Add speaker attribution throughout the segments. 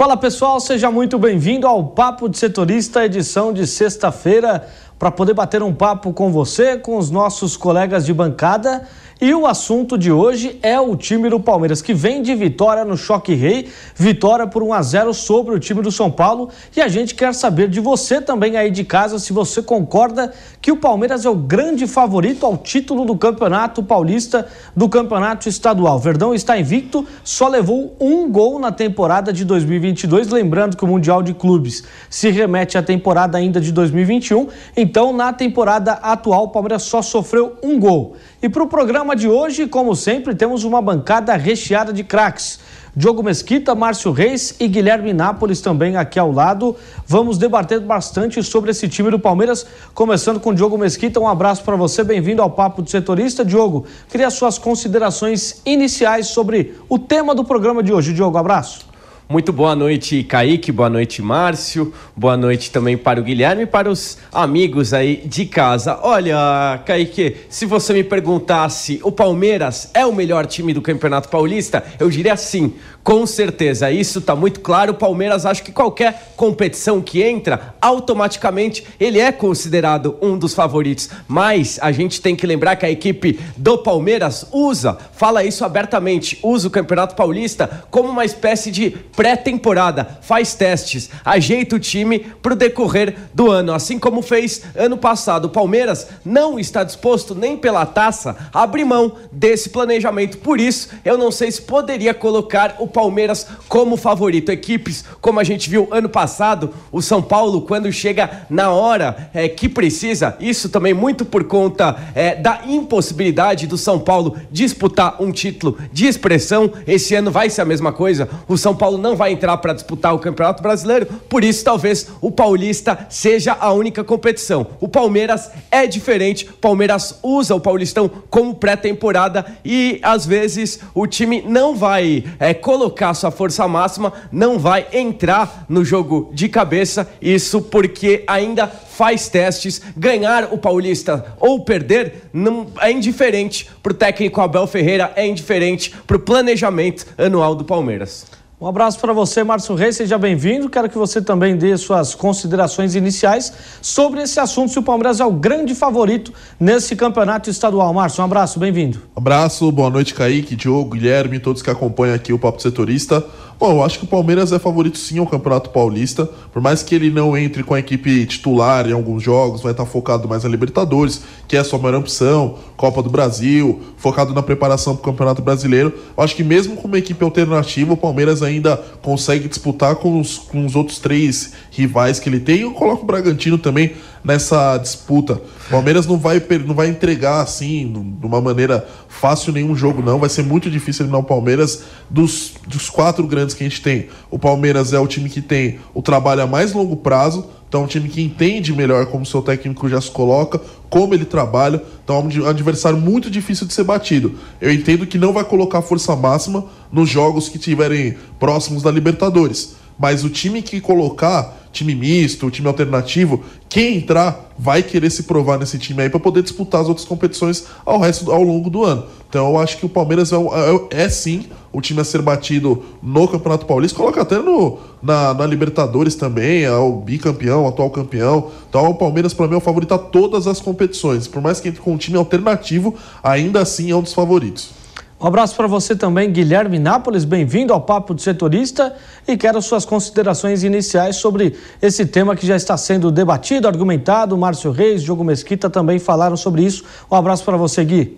Speaker 1: Fala pessoal, seja muito bem-vindo ao Papo de Setorista, edição de sexta-feira, para poder bater um papo com você, com os nossos colegas de bancada e o assunto de hoje é o time do Palmeiras, que vem de vitória no Choque Rei, vitória por 1 a 0 sobre o time do São Paulo. E a gente quer saber de você também aí de casa se você concorda que o Palmeiras é o grande favorito ao título do Campeonato Paulista do Campeonato Estadual. Verdão está invicto, só levou um gol na temporada de 2022. Lembrando que o Mundial de Clubes se remete à temporada ainda de 2021. Então, na temporada atual, o Palmeiras só sofreu um gol. E para o programa de hoje, como sempre, temos uma bancada recheada de craques. Diogo Mesquita, Márcio Reis e Guilherme Nápoles também aqui ao lado. Vamos debater bastante sobre esse time do Palmeiras, começando com Diogo Mesquita. Um abraço para você, bem-vindo ao Papo do Setorista. Diogo, queria suas considerações iniciais sobre o tema do programa de hoje. Diogo, abraço.
Speaker 2: Muito boa noite, Kaique, boa noite, Márcio, boa noite também para o Guilherme e para os amigos aí de casa. Olha, Kaique, se você me perguntasse, o Palmeiras é o melhor time do Campeonato Paulista, eu diria sim, com certeza, isso está muito claro. O Palmeiras, acho que qualquer competição que entra, automaticamente ele é considerado um dos favoritos. Mas a gente tem que lembrar que a equipe do Palmeiras usa, fala isso abertamente, usa o Campeonato Paulista como uma espécie de pré-temporada, faz testes, ajeita o time para o decorrer do ano. Assim como fez ano passado. O Palmeiras não está disposto nem pela taça a abrir mão desse planejamento. Por isso, eu não sei se poderia colocar o Palmeiras como favorito. Equipes, como a gente viu ano passado, o São Paulo, quando chega na hora é, que precisa, isso também muito por conta é, da impossibilidade do São Paulo disputar um título de expressão. Esse ano vai ser a mesma coisa. O São Paulo não vai entrar para disputar o Campeonato Brasileiro, por isso talvez o Paulista seja a única competição. O Palmeiras é diferente, o Palmeiras usa o Paulistão como pré-temporada e às vezes o time não vai é, colocar colocar sua força máxima, não vai entrar no jogo de cabeça. Isso porque ainda faz testes. Ganhar o Paulista ou perder não é indiferente para o técnico Abel Ferreira, é indiferente para o planejamento anual do Palmeiras.
Speaker 1: Um abraço para você, Márcio Reis, seja bem-vindo. Quero que você também dê suas considerações iniciais sobre esse assunto, se o Palmeiras é o grande favorito nesse campeonato estadual. Márcio, um abraço, bem-vindo.
Speaker 3: Abraço, boa noite, Kaique, Diogo, Guilherme, todos que acompanham aqui o Papo Setorista. Bom, eu acho que o Palmeiras é favorito sim ao Campeonato Paulista, por mais que ele não entre com a equipe titular em alguns jogos, vai estar focado mais na Libertadores, que é a sua maior opção, Copa do Brasil, focado na preparação para o Campeonato Brasileiro. Eu acho que mesmo com uma equipe alternativa, o Palmeiras ainda consegue disputar com os, com os outros três rivais que ele tem. Eu coloco o Bragantino também nessa disputa. O Palmeiras não vai, não vai entregar assim, de uma maneira fácil nenhum jogo, não. Vai ser muito difícil eliminar o Palmeiras dos, dos quatro grandes que a gente tem. O Palmeiras é o time que tem o trabalho a mais longo prazo. Então, é um time que entende melhor como seu técnico já se coloca, como ele trabalha. Então, é um adversário muito difícil de ser batido. Eu entendo que não vai colocar força máxima nos jogos que tiverem próximos da Libertadores. Mas o time que colocar time misto, time alternativo, quem entrar vai querer se provar nesse time aí para poder disputar as outras competições ao resto ao longo do ano. Então eu acho que o Palmeiras é, é, é sim o time a ser batido no Campeonato Paulista, coloca até no, na, na Libertadores também, é o bicampeão, atual campeão. Então o Palmeiras, para mim, é o favorito a todas as competições. Por mais que entre com um time alternativo, ainda assim é um dos favoritos.
Speaker 1: Um abraço para você também, Guilherme Nápoles. Bem-vindo ao Papo de Setorista e quero suas considerações iniciais sobre esse tema que já está sendo debatido, argumentado. Márcio Reis, Diogo Mesquita também falaram sobre isso. Um abraço para você, Gui.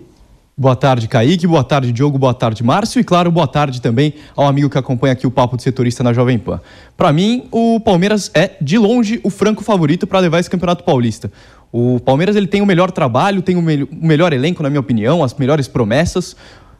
Speaker 4: Boa tarde, Kaique. Boa tarde, Diogo. Boa tarde, Márcio. E, claro, boa tarde também ao amigo que acompanha aqui o Papo de Setorista na Jovem Pan. Para mim, o Palmeiras é, de longe, o franco favorito para levar esse Campeonato Paulista. O Palmeiras ele tem o melhor trabalho, tem o, me o melhor elenco, na minha opinião, as melhores promessas.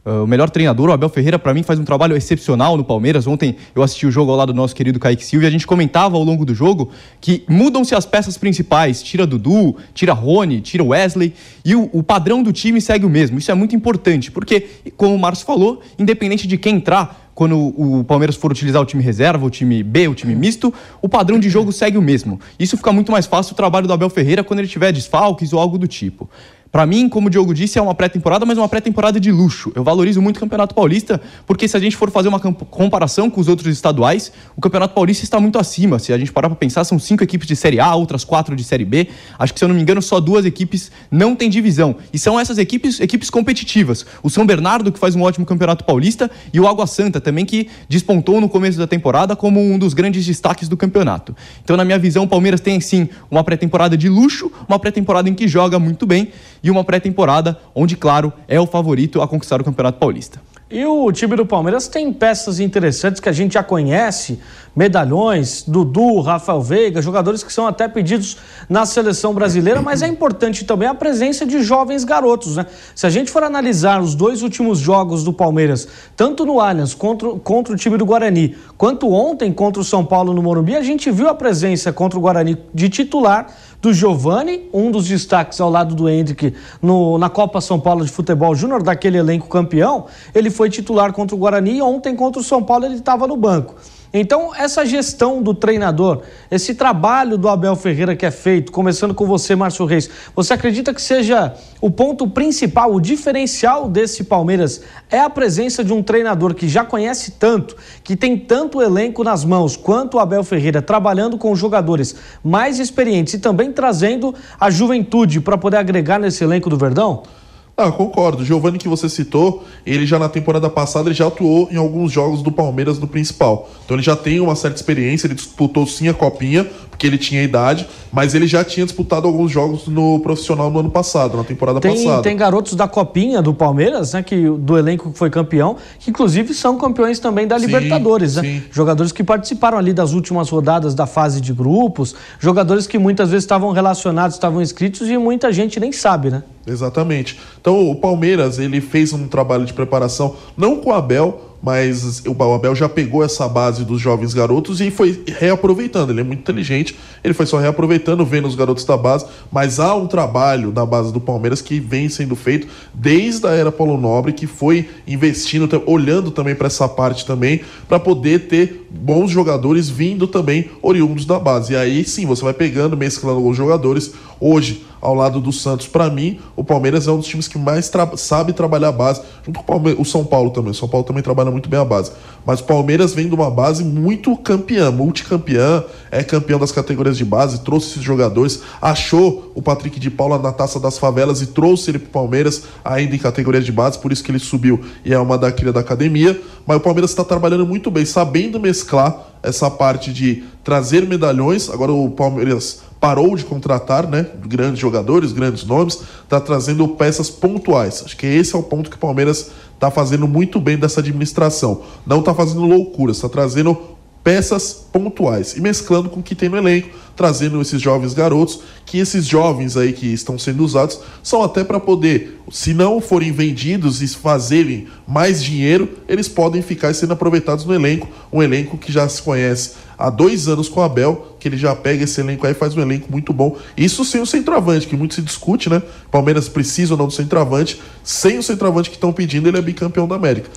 Speaker 4: Uh, o melhor treinador, o Abel Ferreira, para mim, faz um trabalho excepcional no Palmeiras. Ontem eu assisti o jogo ao lado do nosso querido Kaique Silva e a gente comentava ao longo do jogo que mudam-se as peças principais. Tira Dudu, tira Rony, tira Wesley e o, o, padrão do time segue o mesmo. Isso é muito importante, porque, como o Márcio falou, independente de quem entrar, quando o Palmeiras for utilizar o time reserva, o time B, o time misto, o padrão de jogo segue o mesmo. Isso fica muito mais fácil o trabalho do Abel Ferreira quando ele tiver desfalques ou algo do tipo. Para mim, como o Diogo disse, é uma pré-temporada, mas uma pré-temporada de luxo. Eu valorizo muito o Campeonato Paulista, porque se a gente for fazer uma comparação com os outros estaduais, o Campeonato Paulista está muito acima. Se a gente parar para pensar, são cinco equipes de Série A, outras quatro de Série B. Acho que, se eu não me engano, só duas equipes não têm divisão. E são essas equipes, equipes competitivas. O São Bernardo, que faz um ótimo Campeonato Paulista, e o Água Santa, também, que despontou no começo da temporada como um dos grandes destaques do campeonato. Então, na minha visão, o Palmeiras tem, sim, uma pré-temporada de luxo, uma pré-temporada em que joga muito bem e uma pré-temporada onde, claro, é o favorito a conquistar o Campeonato Paulista.
Speaker 1: E o time do Palmeiras tem peças interessantes que a gente já conhece, medalhões, Dudu, Rafael Veiga, jogadores que são até pedidos na seleção brasileira, mas é importante também a presença de jovens garotos, né? Se a gente for analisar os dois últimos jogos do Palmeiras, tanto no Allianz contra, contra o time do Guarani, quanto ontem contra o São Paulo no Morumbi, a gente viu a presença contra o Guarani de titular do Giovani, um dos destaques ao lado do Hendrick no, na Copa São Paulo de Futebol Júnior, daquele elenco campeão. Ele foi titular contra o Guarani e ontem contra o São Paulo ele estava no banco. Então, essa gestão do treinador, esse trabalho do Abel Ferreira que é feito, começando com você, Márcio Reis, você acredita que seja o ponto principal, o diferencial desse Palmeiras é a presença de um treinador que já conhece tanto, que tem tanto elenco nas mãos, quanto o Abel Ferreira, trabalhando com jogadores mais experientes e também trazendo a juventude para poder agregar nesse elenco do Verdão?
Speaker 3: Ah, concordo. O Giovanni que você citou, ele já na temporada passada ele já atuou em alguns jogos do Palmeiras no principal. Então ele já tem uma certa experiência, ele disputou sim a copinha, porque ele tinha idade, mas ele já tinha disputado alguns jogos no profissional no ano passado, na temporada
Speaker 1: tem,
Speaker 3: passada.
Speaker 1: Tem garotos da copinha do Palmeiras, né, que do elenco que foi campeão, que inclusive são campeões também da sim, Libertadores, né? Sim. Jogadores que participaram ali das últimas rodadas da fase de grupos, jogadores que muitas vezes estavam relacionados, estavam inscritos e muita gente nem sabe, né?
Speaker 3: Exatamente. Então o Palmeiras ele fez um trabalho de preparação não com o Abel, mas o Abel já pegou essa base dos jovens garotos e foi reaproveitando. Ele é muito inteligente, ele foi só reaproveitando, vendo os garotos da base, mas há um trabalho da base do Palmeiras que vem sendo feito desde a era Paulo Nobre, que foi investindo, olhando também para essa parte também, para poder ter bons jogadores vindo também oriundos da base. E aí sim, você vai pegando, mesclando alguns jogadores. Hoje, ao lado do Santos, para mim, o Palmeiras é um dos times que mais tra sabe trabalhar a base, junto com o, o São Paulo também. O São Paulo também trabalha muito bem a base. Mas o Palmeiras vem de uma base muito campeã, multicampeã, é campeão das categorias de base, trouxe esses jogadores, achou o Patrick de Paula na taça das favelas e trouxe ele para o Palmeiras, ainda em categorias de base, por isso que ele subiu e é uma da cria da academia. Mas o Palmeiras está trabalhando muito bem, sabendo mesclar essa parte de trazer medalhões. Agora o Palmeiras parou de contratar né, grandes jogadores, grandes nomes, está trazendo peças pontuais. Acho que esse é o ponto que o Palmeiras está fazendo muito bem dessa administração. Não está fazendo loucuras, está trazendo peças pontuais e mesclando com o que tem no elenco, trazendo esses jovens garotos, que esses jovens aí que estão sendo usados são até para poder, se não forem vendidos e fazerem mais dinheiro, eles podem ficar sendo aproveitados no elenco, um elenco que já se conhece há dois anos com o Abel, que ele já pega esse elenco aí faz um elenco muito bom. Isso sem o centroavante, que muito se discute, né? Palmeiras precisa ou não do centroavante. Sem o centroavante que estão pedindo, ele é bicampeão da América.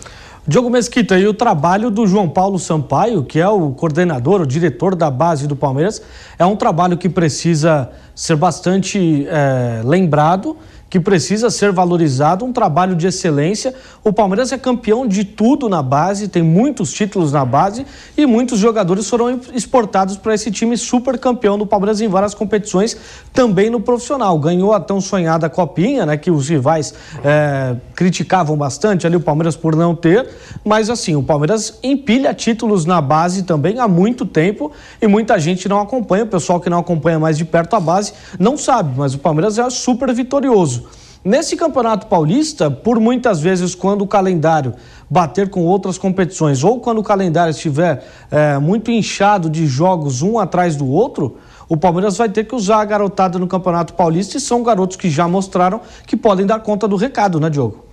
Speaker 1: Diogo Mesquita, e o trabalho do João Paulo Sampaio, que é o coordenador, o diretor da base do Palmeiras, é um trabalho que precisa ser bastante é, lembrado que precisa ser valorizado, um trabalho de excelência. O Palmeiras é campeão de tudo na base, tem muitos títulos na base e muitos jogadores foram exportados para esse time super campeão do Palmeiras em várias competições, também no profissional. Ganhou a tão sonhada copinha, né, que os rivais é, criticavam bastante ali o Palmeiras por não ter, mas assim, o Palmeiras empilha títulos na base também há muito tempo e muita gente não acompanha, o pessoal que não acompanha mais de perto a base não sabe, mas o Palmeiras é super vitorioso. Nesse Campeonato Paulista, por muitas vezes, quando o calendário bater com outras competições ou quando o calendário estiver é, muito inchado de jogos um atrás do outro, o Palmeiras vai ter que usar a garotada no Campeonato Paulista e são garotos que já mostraram que podem dar conta do recado, né, Diogo?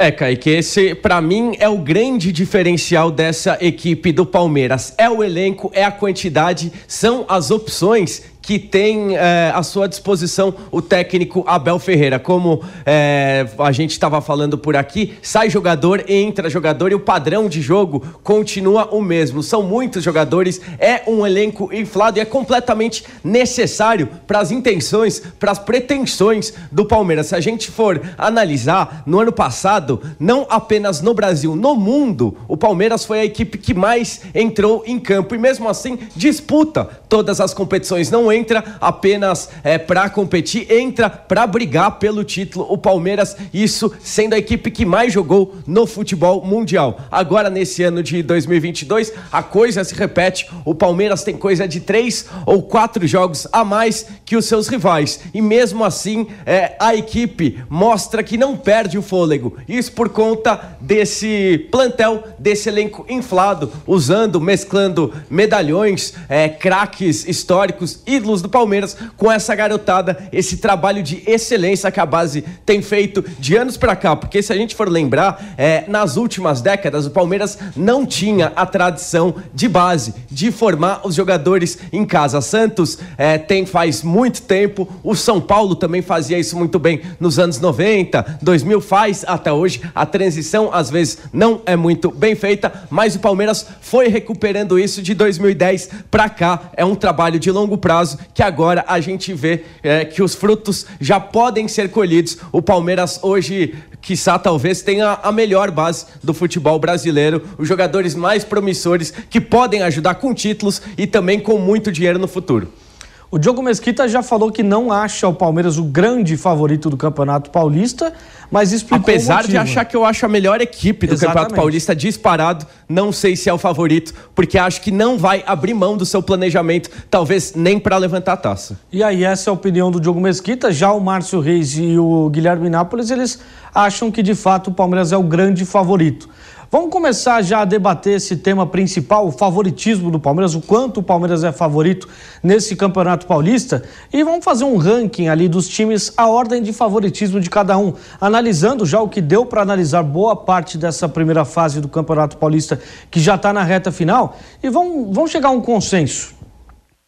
Speaker 2: É, Kaique, esse para mim é o grande diferencial dessa equipe do Palmeiras. É o elenco, é a quantidade, são as opções que tem é, à sua disposição o técnico Abel Ferreira. Como é, a gente estava falando por aqui, sai jogador, entra jogador e o padrão de jogo continua o mesmo. São muitos jogadores, é um elenco inflado e é completamente necessário para as intenções, para as pretensões do Palmeiras. Se a gente for analisar, no ano passado, não apenas no Brasil, no mundo, o Palmeiras foi a equipe que mais entrou em campo e mesmo assim disputa todas as competições. Não entra apenas é, para competir, entra para brigar pelo título. O Palmeiras, isso sendo a equipe que mais jogou no futebol mundial. Agora, nesse ano de 2022, a coisa se repete. O Palmeiras tem coisa de três ou quatro jogos a mais que os seus rivais. E mesmo assim, é, a equipe mostra que não perde o fôlego. Isso por conta desse plantel, desse elenco inflado, usando, mesclando medalhões, é, craques históricos e ídolos do Palmeiras com essa garotada, esse trabalho de excelência que a base tem feito de anos para cá. Porque se a gente for lembrar, é, nas últimas décadas o Palmeiras não tinha a tradição de base, de formar os jogadores em casa. Santos é, tem faz muito tempo, o São Paulo também fazia isso muito bem nos anos 90, 2000 faz até hoje. A transição às vezes não é muito bem feita, mas o Palmeiras foi recuperando isso de 2010 para cá. É um trabalho de longo prazo que agora a gente vê é, que os frutos já podem ser colhidos. O Palmeiras hoje, quiçá, talvez tenha a melhor base do futebol brasileiro, os jogadores mais promissores que podem ajudar com títulos e também com muito dinheiro no futuro.
Speaker 1: O Diogo Mesquita já falou que não acha o Palmeiras o grande favorito do Campeonato Paulista, mas explicou
Speaker 2: Apesar de achar que eu acho a melhor equipe do Exatamente. Campeonato Paulista disparado, não sei se é o favorito, porque acho que não vai abrir mão do seu planejamento, talvez nem para levantar a taça.
Speaker 1: E aí, essa é a opinião do Diogo Mesquita. Já o Márcio Reis e o Guilherme Nápoles, eles acham que de fato o Palmeiras é o grande favorito. Vamos começar já a debater esse tema principal, o favoritismo do Palmeiras, o quanto o Palmeiras é favorito nesse Campeonato Paulista. E vamos fazer um ranking ali dos times, a ordem de favoritismo de cada um, analisando já o que deu para analisar boa parte dessa primeira fase do Campeonato Paulista, que já está na reta final. E vamos, vamos chegar a um consenso.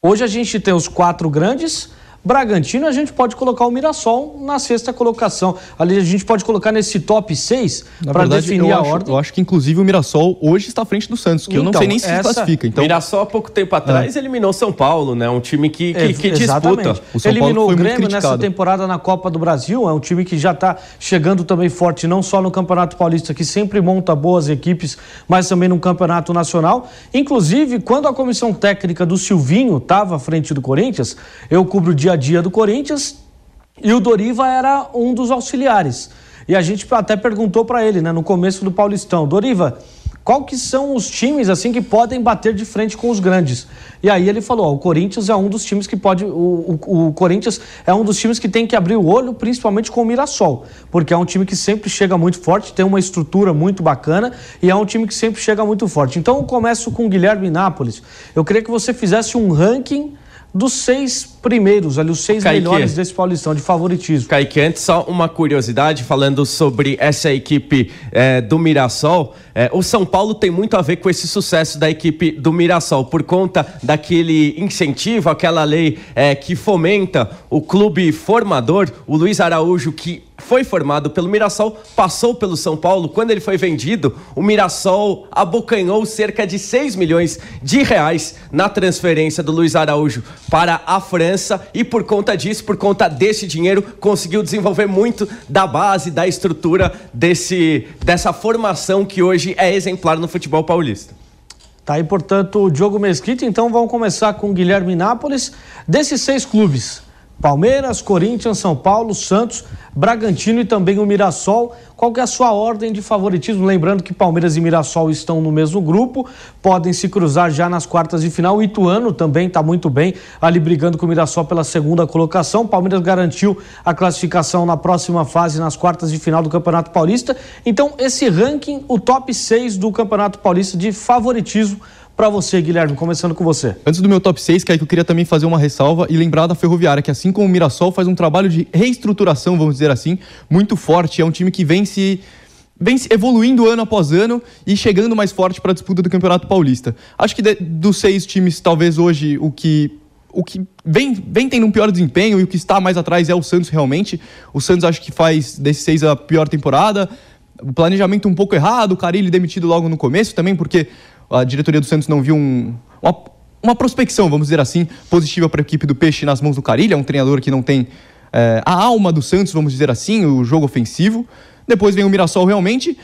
Speaker 1: Hoje a gente tem os quatro grandes Bragantino, a gente pode colocar o Mirassol na sexta colocação. Ali a gente pode colocar nesse top 6 para definir a
Speaker 4: acho,
Speaker 1: ordem.
Speaker 4: Eu acho que inclusive o Mirassol hoje está à frente do Santos, que então, eu não então, sei nem se essa... classifica. Então...
Speaker 2: Mirassol há pouco tempo atrás é. eliminou São Paulo, né? Um time que, que, é, que disputa.
Speaker 1: O São eliminou o Grêmio nessa temporada na Copa do Brasil, é um time que já está chegando também forte, não só no Campeonato Paulista, que sempre monta boas equipes, mas também no Campeonato Nacional. Inclusive, quando a comissão técnica do Silvinho estava à frente do Corinthians, eu cubro o dia a dia do Corinthians e o Doriva era um dos auxiliares. E a gente até perguntou para ele, né, no começo do Paulistão, Doriva, qual que são os times assim que podem bater de frente com os grandes? E aí ele falou, ó, o Corinthians é um dos times que pode, o, o, o, Corinthians é um dos times que tem que abrir o olho, principalmente com o Mirassol, porque é um time que sempre chega muito forte, tem uma estrutura muito bacana e é um time que sempre chega muito forte. Então eu começo com o Guilherme Nápoles. Eu queria que você fizesse um ranking dos seis primeiros ali, os seis
Speaker 2: Kaique.
Speaker 1: melhores desse Paulistão de favoritismo.
Speaker 2: Kaique, antes só uma curiosidade falando sobre essa equipe é, do Mirassol. É, o São Paulo tem muito a ver com esse sucesso da equipe do Mirassol, por conta daquele incentivo, aquela lei é, que fomenta o clube formador, o Luiz Araújo, que foi formado pelo Mirassol, passou pelo São Paulo. Quando ele foi vendido, o Mirassol abocanhou cerca de 6 milhões de reais na transferência do Luiz Araújo para a França e por conta disso, por conta desse dinheiro, conseguiu desenvolver muito da base, da estrutura desse, dessa formação que hoje é exemplar no futebol paulista.
Speaker 1: Tá aí, portanto, o Diogo Mesquita. Então vamos começar com o Guilherme Nápoles. Desses seis clubes, Palmeiras, Corinthians, São Paulo, Santos, Bragantino e também o Mirassol. Qual que é a sua ordem de favoritismo? Lembrando que Palmeiras e Mirassol estão no mesmo grupo, podem se cruzar já nas quartas de final. O Ituano também está muito bem, ali brigando com o Mirassol pela segunda colocação. Palmeiras garantiu a classificação na próxima fase, nas quartas de final do Campeonato Paulista. Então, esse ranking, o top 6 do Campeonato Paulista de favoritismo para você, Guilherme, começando com você.
Speaker 4: Antes do meu top 6, Kaique, eu queria também fazer uma ressalva e lembrar da Ferroviária, que assim como o Mirassol faz um trabalho de reestruturação, vamos dizer assim, muito forte. É um time que vem se vem evoluindo ano após ano e chegando mais forte para a disputa do Campeonato Paulista. Acho que de, dos seis times, talvez hoje o que o que vem, vem tendo um pior desempenho e o que está mais atrás é o Santos realmente. O Santos acho que faz desses seis a pior temporada. O planejamento um pouco errado, o Carilli demitido logo no começo também, porque a diretoria do Santos não viu um, uma, uma prospecção, vamos dizer assim, positiva para a equipe do Peixe nas mãos do Carilha, é um treinador que não tem é, a alma do Santos, vamos dizer assim, o jogo ofensivo. Depois vem o Mirassol realmente.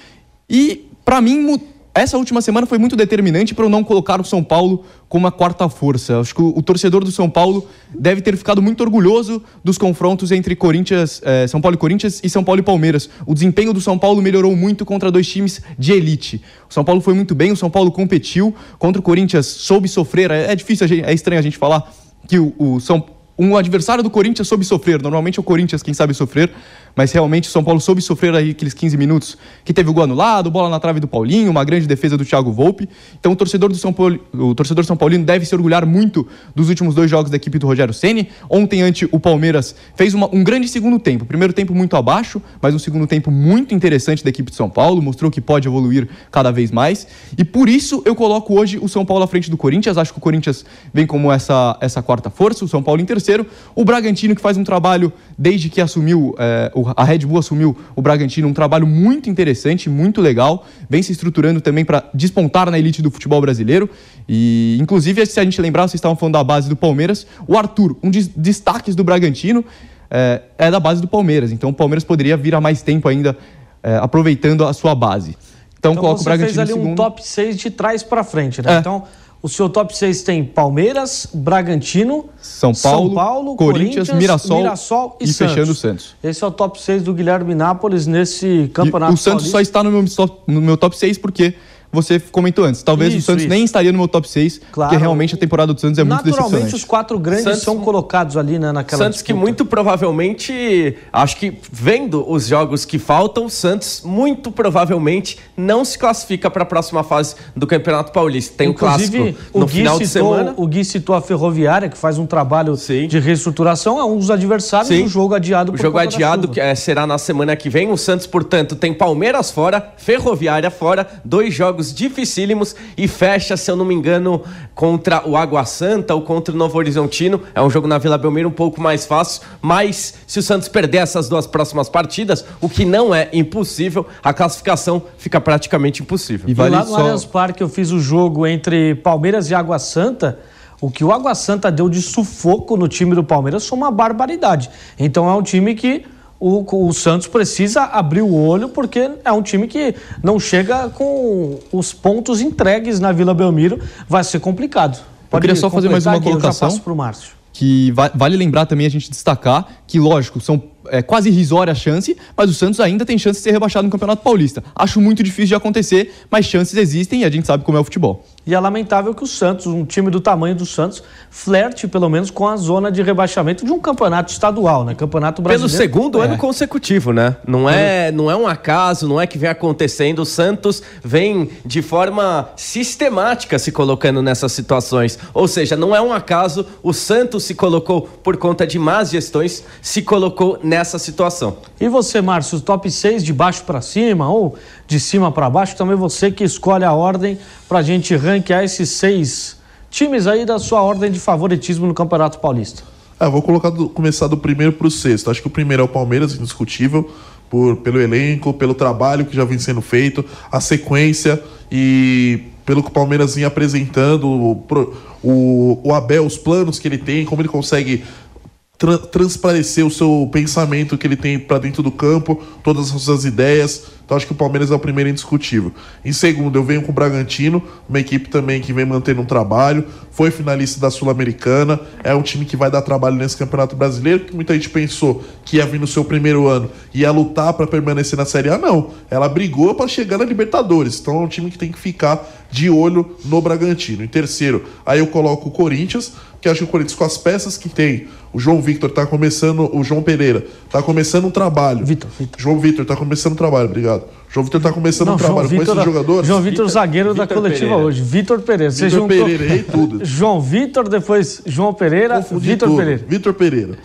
Speaker 4: E, para mim, essa última semana foi muito determinante para eu não colocar o São Paulo como a quarta força. Acho que o, o, torcedor do São Paulo deve ter ficado muito orgulhoso dos confrontos entre Corinthians, eh, São Paulo e Corinthians e São Paulo e Palmeiras. O desempenho do São Paulo melhorou muito contra dois times de elite. O São Paulo foi muito bem, o São Paulo competiu contra o Corinthians, soube sofrer. É, é difícil, é estranho a gente falar que o, o São um adversário do Corinthians soube sofrer. Normalmente é o Corinthians quem sabe sofrer, mas realmente o São Paulo soube sofrer aí aqueles 15 minutos que teve o gol anulado, bola na trave do Paulinho, uma grande defesa do Thiago Volpe. Então o torcedor do São Paulo, o torcedor São Paulino deve se orgulhar muito dos últimos dois jogos da equipe do Rogério Ceni. Ontem ante o Palmeiras fez uma, um grande segundo tempo. Primeiro tempo muito abaixo, mas um segundo tempo muito interessante da equipe de São Paulo, mostrou que pode evoluir cada vez mais. E por isso eu coloco hoje o São Paulo à frente do Corinthians. Acho que o Corinthians vem como essa essa quarta força, o São Paulo em terceiro terceiro. O Bragantino, que faz um trabalho, desde que assumiu, é, a Red Bull assumiu o Bragantino, um trabalho muito interessante, muito legal. Vem se estruturando também para despontar na elite do futebol brasileiro. E, inclusive, se a gente lembrar, vocês estavam falando da base do Palmeiras, o Arthur, um dos destaques do Bragantino, é, é da base do Palmeiras. Então, o Palmeiras poderia vir há mais tempo ainda, é, aproveitando a sua base. Então, então coloca o Bragantino
Speaker 1: fez ali um
Speaker 4: segundo.
Speaker 1: top 6 de trás para frente, né?
Speaker 4: É.
Speaker 1: Então, o seu top 6 tem Palmeiras, Bragantino,
Speaker 4: São Paulo,
Speaker 1: São Paulo
Speaker 4: Corinthians, Mirassol,
Speaker 1: Mirassol e,
Speaker 4: e
Speaker 1: Santos.
Speaker 4: fechando o Santos.
Speaker 1: Esse é o top 6 do Guilherme Nápoles nesse
Speaker 4: E
Speaker 1: campeonato
Speaker 4: o Santos só
Speaker 1: paulista.
Speaker 4: está no meu, top, no meu top 6 porque você comentou antes. Talvez o
Speaker 1: Isso,
Speaker 4: Santos
Speaker 1: isso.
Speaker 4: nem estaria no meu top 6,
Speaker 1: Claro.
Speaker 4: porque realmente a temporada do Santos é muito
Speaker 1: Naturalmente,
Speaker 4: decepcionante.
Speaker 1: os quatro grandes
Speaker 2: Santos-
Speaker 1: são colocados ali né, naquela
Speaker 2: Santos que
Speaker 1: disputa.
Speaker 2: muito provavelmente, acho que vendo os jogos que faltam, o Santos muito provavelmente não se classifica para a próxima fase do Campeonato Paulista. Tem um
Speaker 1: Inclusive,
Speaker 2: clássico
Speaker 1: o
Speaker 2: no final de
Speaker 1: citou-
Speaker 2: semana.
Speaker 1: O Gui citou a Ferroviária, que faz um trabalho
Speaker 2: Sim.
Speaker 1: de reestruturação, é um dos adversários
Speaker 2: Sim.
Speaker 1: do jogo adiado
Speaker 2: O jogo adiado que, eh, será na semana que vem. O Santos, portanto, tem Palmeiras fora, Ferroviária fora, dois jogos dificílimos e fecha, se eu não me engano, contra o Água Santa ou contra o Novo Horizontino. É um jogo na Vila Belmiro um pouco mais fácil, mas se o Santos perder essas duas próximas partidas, o que não é impossível, a classificação fica praticamente impossível.
Speaker 4: E
Speaker 1: E
Speaker 4: vale
Speaker 1: lá no
Speaker 4: só...
Speaker 1: Allianz Parque eu fiz o jogo entre Palmeiras e Água Santa. O que o Água Santa deu de sufoco no time do Palmeiras foi uma barbaridade. Então é um time que o, o Santos precisa abrir o olho, porque é um time que não chega com os pontos entregues na Vila Belmiro. Vai ser complicado.
Speaker 4: queria só fazer mais uma
Speaker 1: eu já
Speaker 4: colocação.
Speaker 1: passo pro Márcio.
Speaker 4: que va- vale lembrar também a gente destacar que, lógico, são é, quase irrisória a chance, mas o Santos ainda tem chance de ser rebaixado no Campeonato Paulista. Acho muito difícil de acontecer, mas chances existem e a gente sabe como é o futebol.
Speaker 1: E é lamentável que o Santos, um time do tamanho do Santos, flerte pelo menos com a zona de rebaixamento de um campeonato estadual, né? Campeonato brasileiro.
Speaker 2: Pelo segundo
Speaker 1: é.
Speaker 2: ano consecutivo, né? Não é, não é um acaso, não é que vem acontecendo. O Santos vem de forma sistemática se colocando nessas situações. Ou seja, não é um acaso, o Santos se colocou por conta de más gestões, se colocou nessa situação.
Speaker 1: E você, Márcio, top 6 de baixo para cima ou de cima para baixo? Também você que escolhe a ordem para a gente ranquear esses seis times aí da sua ordem de favoritismo no Campeonato Paulista.
Speaker 3: É, vou colocar do, começar do primeiro para o sexto. Acho que o primeiro é o Palmeiras, indiscutível, por, pelo elenco, pelo trabalho que já vem sendo feito, a sequência e pelo que o Palmeiras vem apresentando, o, o, o Abel, os planos que ele tem, como ele consegue tra transparecer o seu pensamento que ele tem para dentro do campo, todas as suas ideias. Então acho que o Palmeiras é o primeiro indiscutível. Em segundo, eu venho com o Bragantino, uma equipe também que vem mantendo um trabalho, foi finalista da Sul-Americana, é um time que vai dar trabalho nesse Campeonato Brasileiro, que muita gente pensou que ia vir no seu primeiro ano e ia lutar para permanecer na Série A, não. Ela brigou para chegar na Libertadores. Então é um time que tem que ficar de olho no Bragantino. Em terceiro, aí eu coloco o Corinthians, que acho que o Corinthians com as peças que tem, o João Victor tá começando, o João Pereira tá começando um trabalho.
Speaker 1: Vitor, Vitor.
Speaker 3: João Victor tá começando um trabalho, obrigado. João Vitor tá começando
Speaker 1: Não,
Speaker 3: um trabalho
Speaker 1: João
Speaker 3: com
Speaker 1: Vitor,
Speaker 3: esses jogadores.
Speaker 1: João Vitor,
Speaker 2: Vitor-
Speaker 1: zagueiro da
Speaker 2: Vitor
Speaker 1: coletiva
Speaker 2: Pereira.
Speaker 1: hoje. Vitor Pereira. Você
Speaker 3: Vitor
Speaker 1: juntou
Speaker 3: Pereira, errei tudo.
Speaker 1: João Vitor, depois João Pereira,
Speaker 3: Confundi
Speaker 1: Vitor
Speaker 3: tudo.
Speaker 1: Pereira.
Speaker 3: Vitor Pereira.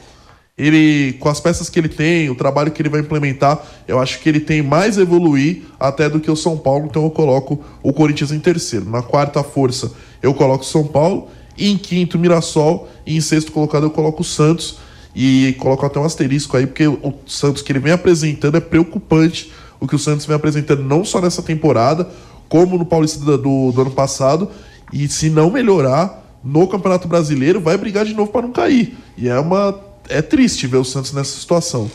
Speaker 3: Ele, com as peças que ele tem, o trabalho que ele vai implementar, eu acho que ele tem mais a evoluir até do que o São Paulo, então eu coloco o Corinthians em terceiro. Na quarta força, eu coloco o São Paulo. E em quinto, Mirassol. E em sexto colocado, eu coloco o Santos. E coloco até um asterisco aí, porque o Santos que ele vem apresentando é preocupante. O que o Santos vem apresentando não só nessa temporada, como no Paulista do, do, ano passado. E se não melhorar no Campeonato Brasileiro, vai brigar de novo para não cair. E é uma. É triste ver o Santos nessa situação.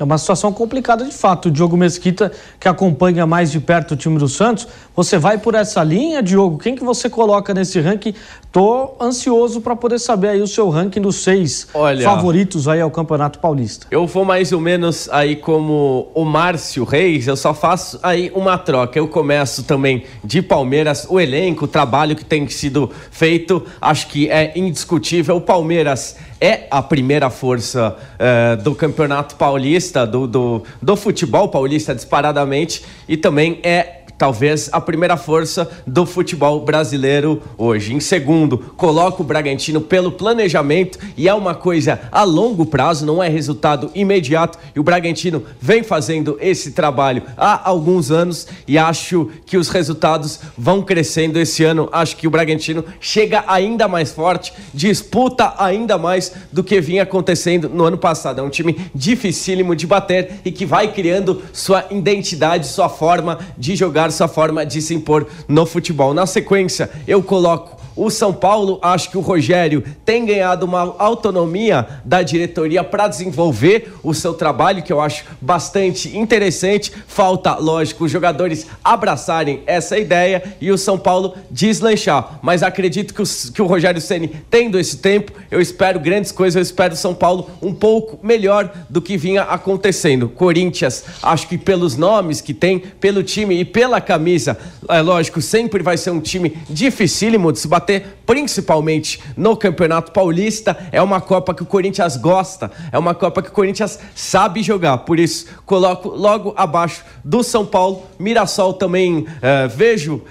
Speaker 1: É uma situação complicada de fato. O Diogo Mesquita, que acompanha mais de perto o time do Santos, você vai por essa linha, Diogo? Quem que você coloca nesse ranking? Tô ansioso para poder saber aí o seu ranking dos seis
Speaker 2: Olha-
Speaker 1: favoritos aí ao Campeonato Paulista.
Speaker 2: Eu vou mais ou menos aí como o Márcio Reis, eu só faço aí uma troca. Eu começo também de Palmeiras, o elenco, o trabalho que tem sido feito, acho que é indiscutível. O Palmeiras é a primeira força eh, do Campeonato Paulista, do, do, do futebol paulista disparadamente, e também é talvez a primeira força do futebol brasileiro hoje. Em segundo, coloco o Bragantino pelo planejamento e é uma coisa a longo prazo, não é resultado imediato. E o Bragantino vem fazendo esse trabalho há alguns anos e acho que os resultados vão crescendo esse ano. Acho que o Bragantino chega ainda mais forte, disputa ainda mais do que vinha acontecendo no ano passado. É um time dificílimo de bater e que vai criando sua identidade, sua forma de jogar, sua forma de se impor no futebol. Na sequência, eu coloco o São Paulo, acho que o Rogério tem ganhado uma autonomia da diretoria para desenvolver o seu trabalho, que eu acho bastante interessante. Falta, lógico, os jogadores abraçarem essa ideia e o São Paulo deslanchar. Mas acredito que o, que o Rogério Ceni tendo esse tempo, eu espero grandes coisas, eu espero o São Paulo um pouco melhor do que vinha acontecendo. Corinthians, acho que pelos nomes que tem, pelo time e pela camisa, é lógico, sempre vai ser um time dificílimo de se bater, principalmente no Campeonato Paulista. É uma Copa que o Corinthians gosta, é uma Copa que o Corinthians sabe jogar. Por isso, coloco logo abaixo do São Paulo. Mirassol também eh, vejo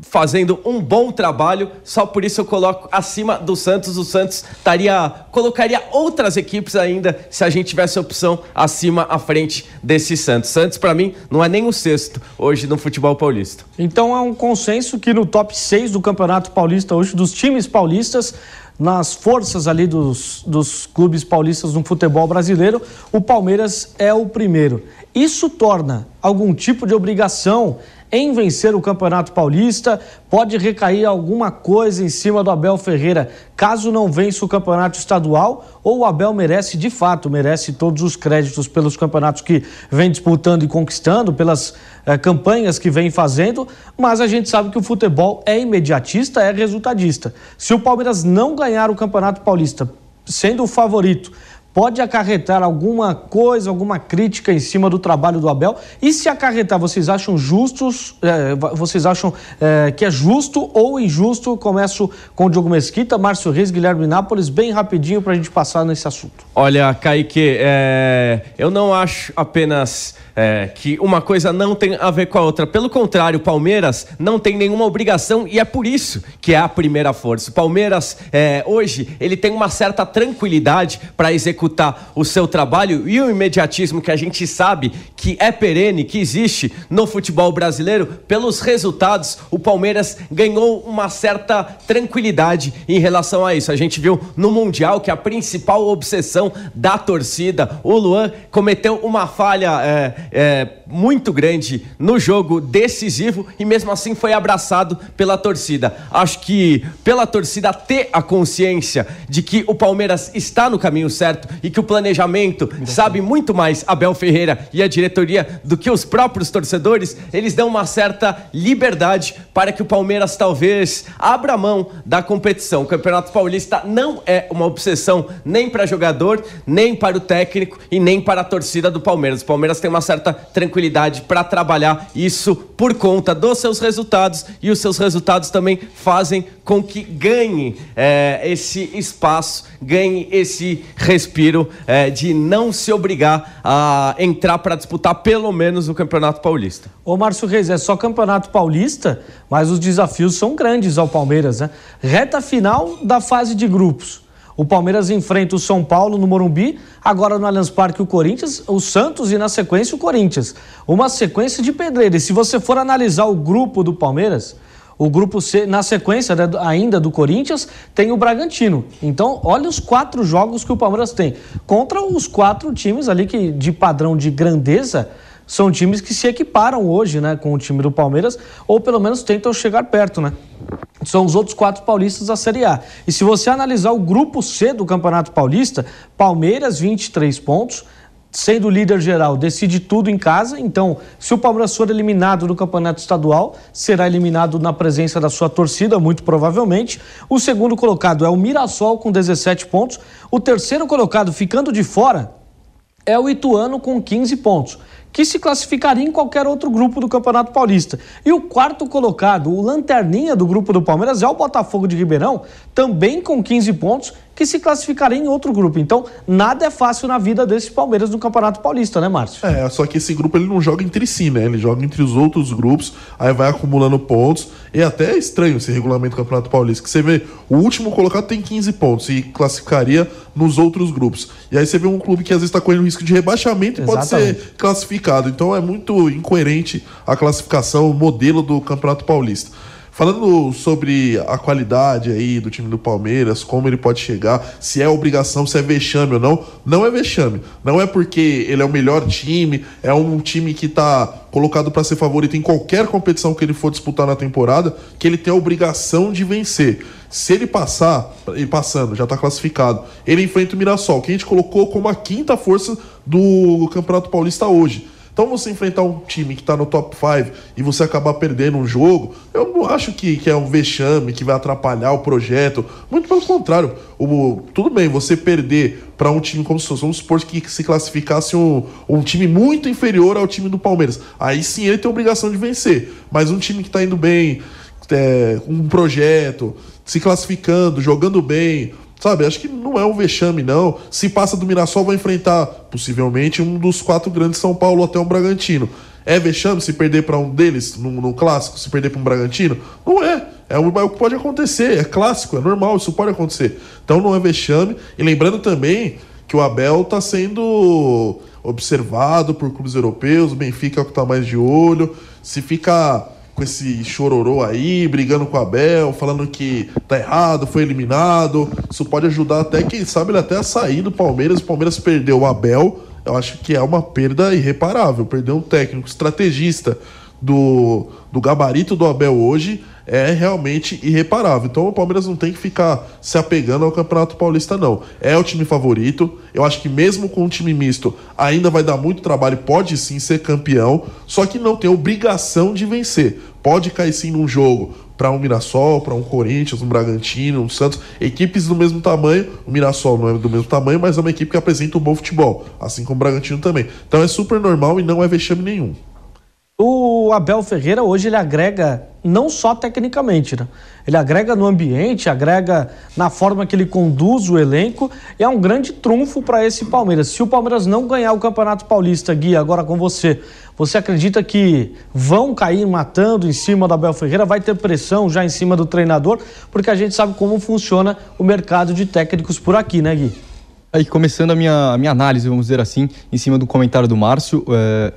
Speaker 2: fazendo um bom trabalho, só por isso eu coloco acima do Santos. O Santos estaria colocaria outras equipes ainda se a gente tivesse opção acima à frente desse Santos. Santos para mim não é nem o sexto hoje no futebol paulista.
Speaker 1: Então é um consenso que no top 6 do Campeonato Paulista hoje, dos times paulistas, nas forças ali dos, dos clubes paulistas no futebol brasileiro, o Palmeiras é o primeiro. Isso torna algum tipo de obrigação em vencer o Campeonato Paulista? Pode recair alguma coisa em cima do Abel Ferreira caso não vença o Campeonato Estadual? Ou o Abel merece, de fato, merece todos os créditos pelos campeonatos que vem disputando e conquistando, pelas eh, campanhas que vem fazendo, mas a gente sabe que o futebol é imediatista, é resultadista. Se o Palmeiras não ganhar o Campeonato Paulista, sendo o favorito pode acarretar alguma coisa, alguma crítica em cima do trabalho do Abel? E se acarretar, vocês acham justos, é, vocês acham é, que é justo ou injusto? Começo com o Diogo Mesquita, Márcio Reis, Guilherme Nápoles, bem rapidinho para a gente passar nesse assunto.
Speaker 2: Olha, Kaique, é, eu não acho apenas é, que uma coisa não tem a ver com a outra. Pelo contrário, o Palmeiras não tem nenhuma obrigação e é por isso que é a primeira força. O Palmeiras, é, hoje, ele tem uma certa tranquilidade para executar o seu trabalho e o imediatismo que a gente sabe que é perene, que existe no futebol brasileiro. Pelos resultados, o Palmeiras ganhou uma certa tranquilidade em relação a isso. A gente viu no Mundial que a principal obsessão da torcida, o Luan cometeu uma falha. É, é, muito grande no jogo decisivo e mesmo assim foi abraçado pela torcida. Acho que pela torcida ter a consciência de que o Palmeiras está no caminho certo e que o planejamento sabe muito mais Abel Ferreira e a diretoria do que os próprios torcedores, eles dão uma certa liberdade para que o Palmeiras talvez abra mão da competição. O Campeonato Paulista não é uma obsessão nem para jogador, nem para o técnico e nem para a torcida do Palmeiras. O Palmeiras tem uma certa certa tranquilidade para trabalhar isso por conta dos seus resultados e os seus resultados também fazem com que ganhe é, esse espaço, ganhe esse respiro é, de não se obrigar a entrar para disputar pelo menos o Campeonato Paulista.
Speaker 1: Ô Márcio Reis, é só Campeonato Paulista, mas os desafios são grandes ao Palmeiras, né? Reta final da fase de grupos. O Palmeiras enfrenta o São Paulo no Morumbi, agora no Allianz Parque o Corinthians, o Santos e na sequência o Corinthians. Uma sequência de pedreira. E se você for analisar o grupo do Palmeiras, o grupo C, na sequência né, ainda do Corinthians, tem o Bragantino. Então, olha os quatro jogos que o Palmeiras tem. Contra os quatro times ali que de padrão de grandeza são times que se equiparam hoje, né, com o time do Palmeiras, ou pelo menos tentam chegar perto, né? São os outros quatro paulistas da Série A. E se você analisar o grupo C do Campeonato Paulista, Palmeiras 23 pontos, sendo líder geral, decide tudo em casa. Então, se o Palmeiras for eliminado do campeonato estadual, será eliminado na presença da sua torcida, muito provavelmente. O segundo colocado é o Mirassol com 17 pontos. O terceiro colocado, ficando de fora, é o Ituano com 15 pontos que se classificaria em qualquer outro grupo do Campeonato Paulista. E o quarto colocado, o lanterninha do grupo do Palmeiras, é o Botafogo de Ribeirão, também com 15 pontos que se classificaria em outro grupo. Então, nada é fácil na vida desses Palmeiras no Campeonato Paulista, né, Márcio?
Speaker 3: É, só que esse grupo ele não joga entre si, né? Ele joga entre os outros grupos, aí vai acumulando pontos. E é até é estranho esse regulamento do Campeonato Paulista, que você vê, o último colocado tem 15 pontos e classificaria nos outros grupos. E aí você vê um clube que às vezes está correndo risco de rebaixamento e Exatamente. pode ser classificado. Então é muito incoerente a classificação, o modelo do Campeonato Paulista. Falando sobre a qualidade aí do time do Palmeiras, como ele pode chegar, se é obrigação, se é vexame ou não, não é vexame. Não é porque ele é o melhor time, é um time que está colocado para ser favorito em qualquer competição que ele for disputar na temporada, que ele tem a obrigação de vencer. Se ele passar, ele passando, já está classificado, ele enfrenta o Mirassol, que a gente colocou como a quinta força do Campeonato Paulista hoje. Então você enfrentar um time que está no top 5 e você acabar perdendo um jogo, eu não acho que, que é um vexame, que vai atrapalhar o projeto. Muito pelo contrário. O, tudo bem, você perder para um time como se fosse, vamos supor que se classificasse um, um time muito inferior ao time do Palmeiras. Aí sim ele tem a obrigação de vencer. Mas um time que está indo bem, é, um projeto, se classificando, jogando bem, Sabe, acho que não é um vexame, não. Se passa do Mirassol, vai enfrentar, possivelmente, um dos quatro grandes São Paulo até um Bragantino. É vexame se perder para um deles no, clássico, se perder para um Bragantino? Não é. É é o que pode acontecer. É clássico, é normal, isso pode acontecer. Então não é vexame. E lembrando também que o Abel está sendo observado por clubes europeus, o Benfica é o que está mais de olho. Se fica com esse chororô aí, brigando com o Abel, falando que tá errado, foi eliminado. Isso pode ajudar até, quem sabe, ele até a sair do Palmeiras. O Palmeiras perdeu o Abel, eu acho que é uma perda irreparável. Perder um técnico estrategista do, do gabarito do Abel hoje é realmente irreparável. Então o Palmeiras não tem que ficar se apegando ao Campeonato Paulista, não. É o time favorito. Eu acho que mesmo com um time misto, ainda vai dar muito trabalho, pode sim ser campeão, só que não tem obrigação de vencer. Pode cair sim num jogo para um Mirassol, para um Corinthians, um Bragantino, um Santos, equipes do mesmo tamanho. O Mirassol não é do mesmo tamanho, mas é uma equipe que apresenta um bom futebol, assim como o Bragantino também. Então é super normal e não é vexame nenhum.
Speaker 1: O Abel Ferreira hoje ele agrega não só tecnicamente, né? Ele agrega no ambiente, agrega na forma que ele conduz o elenco e é um grande trunfo para esse Palmeiras. Se o Palmeiras não ganhar o Campeonato Paulista, Gui, agora com você, você acredita que vão cair matando em cima do Abel Ferreira? Vai ter pressão já em cima do treinador? Porque a gente sabe como funciona o mercado de técnicos por aqui, né, Gui?
Speaker 4: Aí, começando a minha, a minha análise, vamos dizer assim, em cima do comentário do Márcio, é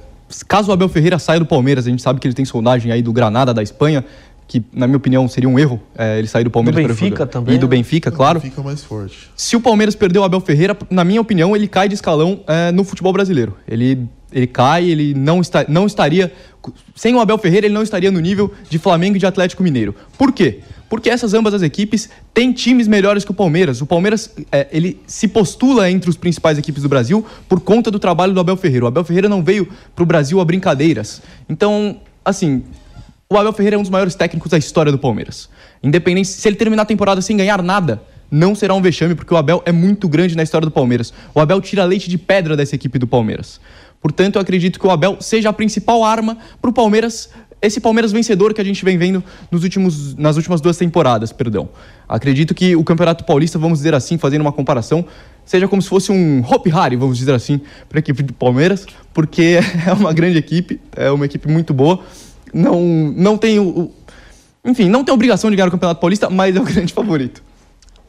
Speaker 4: caso o Abel Ferreira saia do Palmeiras, a gente sabe que ele tem sondagem aí do Granada da Espanha, que na minha opinião seria um erro é, ele sair do Palmeiras.
Speaker 1: Do Benfica também.
Speaker 4: E do Benfica, claro.
Speaker 3: O Benfica mais forte.
Speaker 4: Se o Palmeiras perder o Abel Ferreira, na minha opinião, ele cai de escalão é, no futebol brasileiro. Ele, ele cai, ele não, está, não estaria... Sem o Abel Ferreira, ele não estaria no nível de Flamengo e de Atlético Mineiro. Por quê? porque essas ambas as equipes têm times melhores que o Palmeiras. O Palmeiras é, ele se postula entre os principais equipes do Brasil por conta do trabalho do Abel Ferreira. O Abel Ferreira não veio para o Brasil a brincadeiras. Então, assim, o Abel Ferreira é um dos maiores técnicos da história do Palmeiras. Independente se ele terminar a temporada sem ganhar nada, não será um vexame, porque o Abel é muito grande na história do Palmeiras. O Abel tira leite de pedra dessa equipe do Palmeiras. Portanto, eu acredito que o Abel seja a principal arma para o Palmeiras esse Palmeiras vencedor que a gente vem vendo nos últimos, nas últimas duas temporadas, perdão. Acredito que o Campeonato Paulista, vamos dizer assim, fazendo uma comparação, seja como se fosse um Hope Harry, vamos dizer assim, para a equipe do Palmeiras, porque é uma grande equipe, é uma equipe muito boa. Não, não tem o, enfim, não tem obrigação de ganhar o Campeonato Paulista, mas é o grande favorito.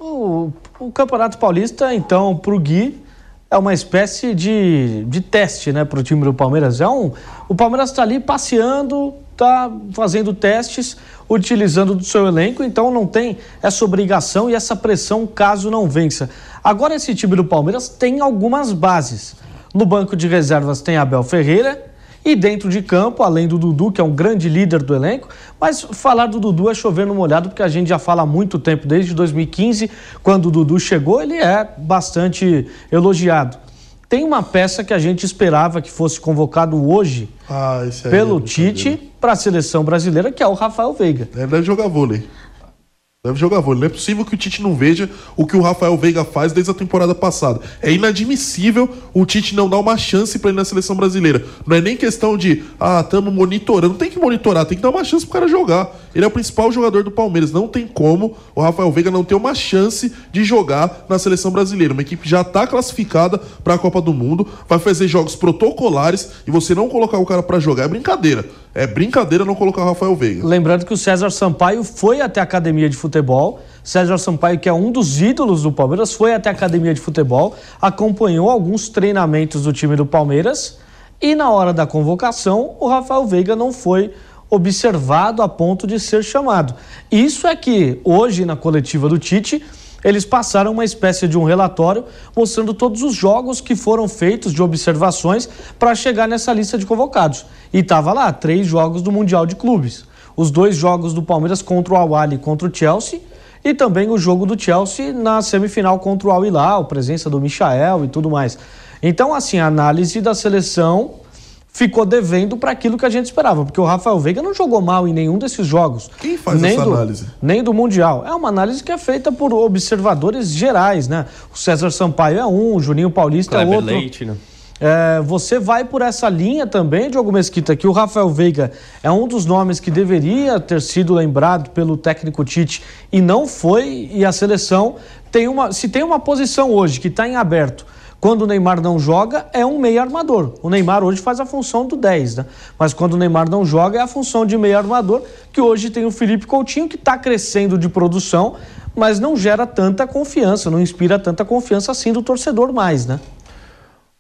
Speaker 1: O, o Campeonato Paulista, então, para o Gui, é uma espécie de, de teste né, para o time do Palmeiras. É um, o Palmeiras está ali passeando, está fazendo testes, utilizando do seu elenco, então não tem essa obrigação e essa pressão caso não vença. Agora, esse time do Palmeiras tem algumas bases. No banco de reservas tem Abel Ferreira, e dentro de campo, além do Dudu, que é um grande líder do elenco, mas falar do Dudu é chover no molhado, porque a gente já fala há muito tempo, desde 2015, quando o Dudu chegou, ele é bastante elogiado. Tem uma peça que a gente esperava que fosse convocado hoje
Speaker 3: ah,
Speaker 1: pelo é Tite para a seleção brasileira, que é o Rafael Veiga.
Speaker 3: Ele deve jogar vôlei. Deve jogar vôlei. Não é possível que o Tite não veja o que o Rafael Veiga faz desde a temporada passada. É inadmissível o Tite não dar uma chance para ele na seleção brasileira. Não é nem questão de, ah, estamos monitorando. Tem que monitorar, tem que dar uma chance pro cara jogar. Ele é o principal jogador do Palmeiras. Não tem como o Rafael Veiga não ter uma chance de jogar na seleção brasileira. Uma equipe já está classificada para a Copa do Mundo, vai fazer jogos protocolares e você não colocar o cara para jogar é brincadeira. É brincadeira não colocar o Rafael Veiga.
Speaker 1: Lembrando que o César Sampaio foi até a academia de futebol. César Sampaio, que é um dos ídolos do Palmeiras, foi até a academia de futebol, acompanhou alguns treinamentos do time do Palmeiras e na hora da convocação o Rafael Veiga não foi observado a ponto de ser chamado. Isso é que hoje na coletiva do Tite eles passaram uma espécie de um relatório mostrando todos os jogos que foram feitos de observações para chegar nessa lista de convocados. E estava lá, três jogos do Mundial de Clubes. Os dois jogos do Palmeiras contra o Awali e contra o Chelsea e também o jogo do Chelsea na semifinal contra o Al Hilal, presença do Michael e tudo mais. Então, assim, a análise da seleção ficou devendo para aquilo que a gente esperava, porque o Rafael Veiga não jogou mal em nenhum desses jogos.
Speaker 3: Quem faz nem essa
Speaker 1: do,
Speaker 3: análise?
Speaker 1: Nem do Mundial. É uma análise que é feita por observadores gerais, né? O César Sampaio é um, o Juninho Paulista
Speaker 2: Kleber
Speaker 1: é outro.
Speaker 2: Leite, né?
Speaker 1: É, você vai por essa linha também, Diogo Mesquita, que o Rafael Veiga é um dos nomes que deveria ter sido lembrado pelo técnico Tite e não foi, e a seleção tem uma. Se tem uma posição hoje que está em aberto quando o Neymar não joga, é um meio armador. O Neymar hoje faz a função do 10, né? Mas quando o Neymar não joga, é a função de meio armador, que hoje tem o Felipe Coutinho, que está crescendo de produção, mas não gera tanta confiança, não inspira tanta confiança assim do torcedor mais, né?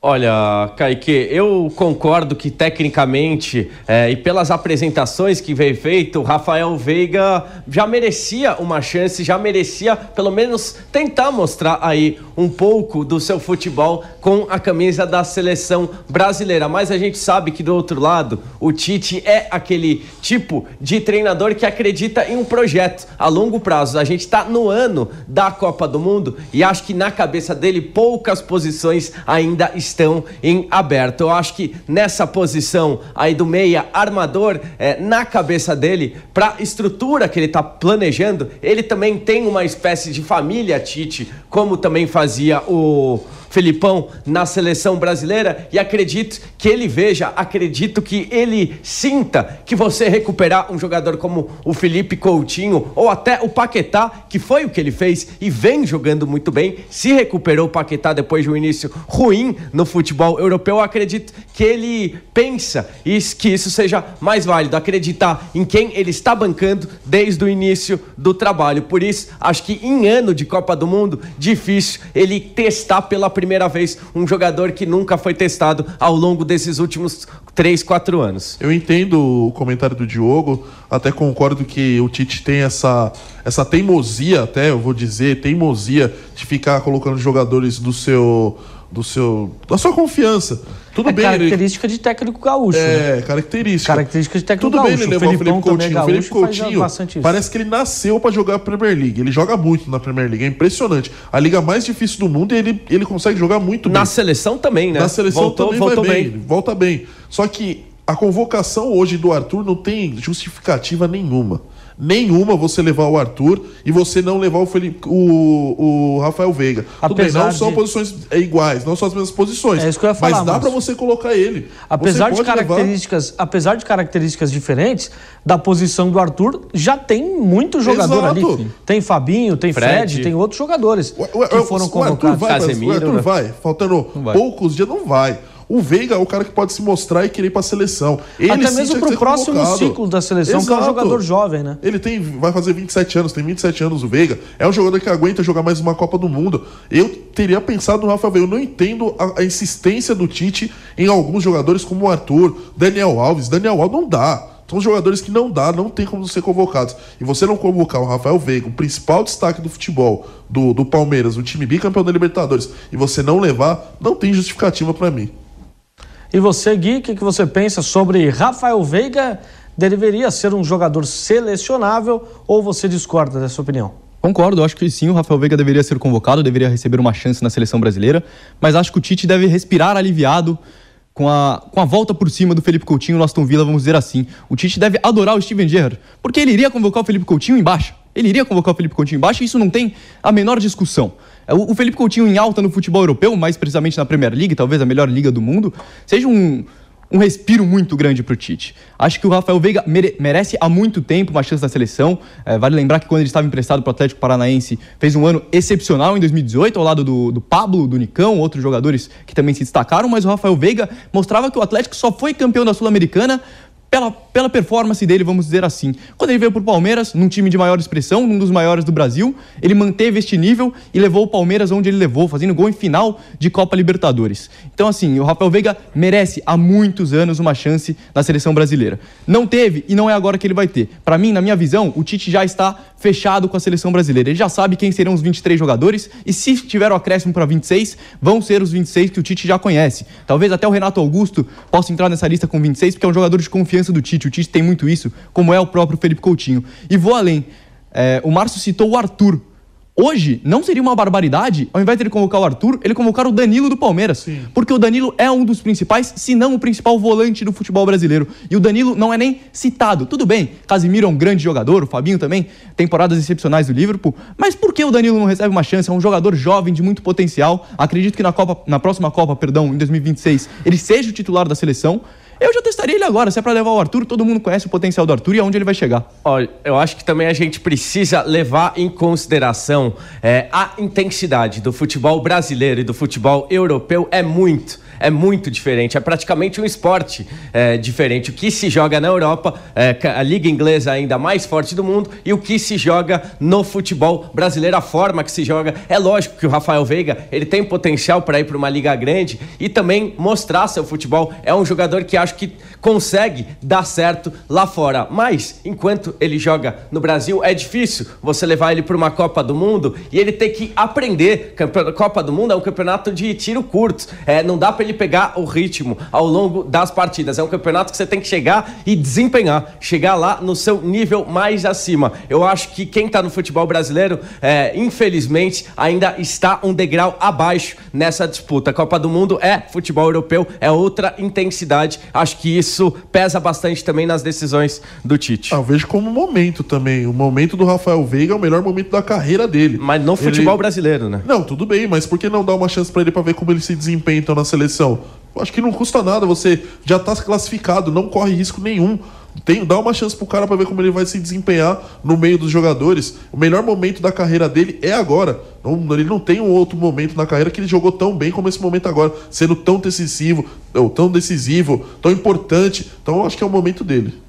Speaker 2: Olha, Kaique, eu concordo que tecnicamente é, e pelas apresentações que veio feito, o Rafael Veiga já merecia uma chance, já merecia pelo menos tentar mostrar aí um pouco do seu futebol com a camisa da seleção brasileira. Mas a gente sabe que do outro lado, o Tite é aquele tipo de treinador que acredita em um projeto a longo prazo. A gente está no ano da Copa do Mundo e acho que na cabeça dele poucas posições ainda estão estão em aberto. Eu acho que nessa posição aí do meia armador, é, na cabeça dele, para estrutura que ele está planejando, ele também tem uma espécie de família Tite, como também fazia o Felipão na seleção brasileira e acredito que ele veja, acredito que ele sinta que você recuperar um jogador como o Felipe Coutinho ou até o Paquetá, que foi o que ele fez e vem jogando muito bem, se recuperou o Paquetá depois de um início ruim no futebol europeu, acredito que ele pensa que isso seja mais válido, acreditar em quem ele está bancando desde o início do trabalho. Por isso, acho que em ano de Copa do Mundo, difícil ele testar pela primeira primeira vez um jogador que nunca foi testado ao longo desses últimos 3, 4 anos.
Speaker 3: Eu entendo o comentário do Diogo, até concordo que o Tite tem essa, essa teimosia, até eu vou dizer, teimosia de ficar colocando jogadores do seu do seu da sua confiança. Tudo
Speaker 1: é
Speaker 3: bem,
Speaker 1: característica ele... de técnico gaúcho.
Speaker 3: É,
Speaker 1: né?
Speaker 3: característica.
Speaker 1: Característica de técnico
Speaker 3: Tudo
Speaker 1: gaúcho.
Speaker 3: bem ele levar o Felipe Coutinho. O Felipe Coutinho parece que ele nasceu para jogar a Premier League. Ele joga muito na Premier League, é impressionante. A liga mais difícil do mundo e ele, ele consegue jogar muito
Speaker 2: na
Speaker 3: bem.
Speaker 2: seleção também, né?
Speaker 3: Na seleção voltou, também voltou vai bem. bem. Volta bem. Só que a convocação hoje do Arthur não tem justificativa nenhuma nenhuma você levar o Arthur e você não levar o, Felipe, o, o Rafael Veiga. Apesar Tudo bem, não de... são posições iguais, não são as mesmas posições.
Speaker 1: É isso que eu ia falar,
Speaker 3: mas dá para você colocar ele.
Speaker 1: Apesar de características, levar... apesar de características diferentes da posição do Arthur, já tem muito jogador Exato. ali. Tem Fabinho, tem Fred, Fred tem outros jogadores o, o, que foram convocados.
Speaker 3: O Arthur vai, Casemiro, o Arthur né? vai faltando vai. poucos dias não vai. O Veiga é o cara que pode se mostrar e querer ir pra seleção. Ele
Speaker 1: Até mesmo pro próximo convocado. ciclo da seleção, Exato. que é um jogador jovem, né?
Speaker 3: Ele tem, vai fazer 27 anos, tem 27 anos o Veiga. É um jogador que aguenta jogar mais uma Copa do Mundo. Eu teria pensado no Rafa Veiga. Eu não entendo a, a insistência do Tite em alguns jogadores como o Arthur, Daniel Alves. Daniel Alves não dá. São jogadores que não dá, não tem como ser convocados. E você não convocar o Rafael Veiga, o principal destaque do futebol do, do Palmeiras, o time bicampeão da Libertadores, e você não levar, não tem justificativa para mim.
Speaker 1: E você, Gui, o que, que você pensa sobre Rafael Veiga? Deveria ser um jogador selecionável ou você discorda dessa opinião?
Speaker 4: Concordo, acho que sim, o Rafael Veiga deveria ser convocado, deveria receber uma chance na seleção brasileira, mas acho que o Tite deve respirar aliviado com a, com a volta por cima do Felipe Coutinho no Aston Villa, vamos dizer assim. O Tite deve adorar o Steven Gerrard, porque ele iria convocar o Felipe Coutinho embaixo. Ele iria convocar o Felipe Coutinho embaixo e isso não tem a menor discussão. É, o Felipe Coutinho em alta no futebol europeu, mais precisamente na Premier League, talvez a melhor liga do mundo, seja um, um respiro muito grande para o Tite. Acho que o Rafael Veiga mere merece há muito tempo uma chance na seleção. É, vale lembrar que quando ele estava emprestado para o Atlético Paranaense, fez um ano excepcional em 2018, ao lado do, do Pablo, do Nicão, outros jogadores que também se destacaram, mas o Rafael Veiga mostrava que o Atlético só foi campeão da Sul-Americana pela, pela performance dele, vamos dizer assim. Quando ele veio para o Palmeiras, num time de maior expressão, num dos maiores do Brasil, ele manteve este nível e levou o Palmeiras onde ele levou, fazendo gol em final de Copa Libertadores. Então, assim, o Rafael Veiga merece há muitos anos uma chance na seleção brasileira. Não teve e não é agora que ele vai ter. Para mim, na minha visão, o Tite já está fechado com a seleção brasileira. Ele já sabe quem serão os 23 jogadores e se tiver o acréscimo para 26, vão ser os 26 que o Tite já conhece. Talvez até o Renato Augusto possa entrar nessa lista com 26, porque é um jogador de confiança confiança do Tite. O Tite tem muito isso, como é o próprio Felipe Coutinho. E vou além. É, o Márcio citou o Arthur. Hoje, não seria uma barbaridade, ao invés de ele convocar o Arthur, ele convocar o Danilo do Palmeiras. Sim. Porque o Danilo é um dos principais, se não o principal volante do futebol brasileiro. E o Danilo não é nem citado. Tudo bem, Casimiro é um grande jogador, o Fabinho também, temporadas excepcionais do Liverpool. Mas por que o Danilo não recebe uma chance? É um jogador jovem, de muito potencial. Acredito que na, Copa, na próxima Copa, perdão, em 2026, ele seja o titular da seleção. Eu já testaria ele agora. Se é para levar o Arthur, todo mundo conhece o potencial do Arthur e aonde ele vai chegar.
Speaker 2: Olha, eu acho que também a gente precisa levar em consideração é, a intensidade do futebol brasileiro e do futebol europeu é muito é muito diferente. É praticamente um esporte é, diferente. O que se joga na Europa, é, a liga inglesa ainda mais forte do mundo, e o que se joga no futebol brasileiro, a forma que se joga. É lógico que o Rafael Veiga ele tem potencial para ir para uma liga grande e também mostrar seu futebol. É um jogador que acho que consegue dar certo lá fora. Mas enquanto ele joga no Brasil, é difícil você levar ele para uma Copa do Mundo e ele ter que aprender. Copa do Mundo é um campeonato de tiro curto. É, não dá para ele ele pegar o ritmo ao longo das partidas. É um campeonato que você tem que chegar e desempenhar, chegar lá no seu nível mais acima. Eu acho que quem está no futebol brasileiro, é, infelizmente, ainda está um degrau abaixo nessa disputa. A Copa do Mundo é futebol europeu, é outra intensidade. Acho que isso pesa bastante também nas decisões do Tite.
Speaker 3: Ah, eu vejo como momento também. O momento do Rafael Veiga é o melhor momento da carreira dele.
Speaker 2: Mas no futebol ele... brasileiro, né?
Speaker 3: Não, tudo bem, mas por que não dar uma chance para ele para ver como ele se desempenha então, na seleção? Acho que não custa nada, você já está classificado, não corre risco nenhum. Tem, dá uma chance pro cara para ver como ele vai se desempenhar no meio dos jogadores. O melhor momento da carreira dele é agora. Não, ele não tem um outro momento na carreira que ele jogou tão bem como esse momento agora, sendo tão decisivo, ou tão decisivo, tão importante. Então acho que é o momento dele.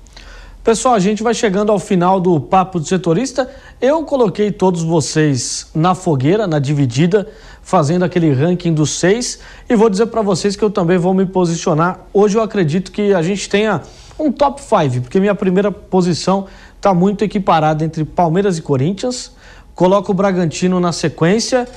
Speaker 1: Pessoal, a gente vai chegando ao final do Papo do Setorista. Eu coloquei todos vocês na fogueira, na dividida, fazendo aquele ranking dos seis. E vou dizer para vocês que eu também vou me posicionar. Hoje eu acredito que a gente tenha um top 5, porque minha primeira posição está muito equiparada entre Palmeiras e Corinthians. Coloco o Bragantino na sequência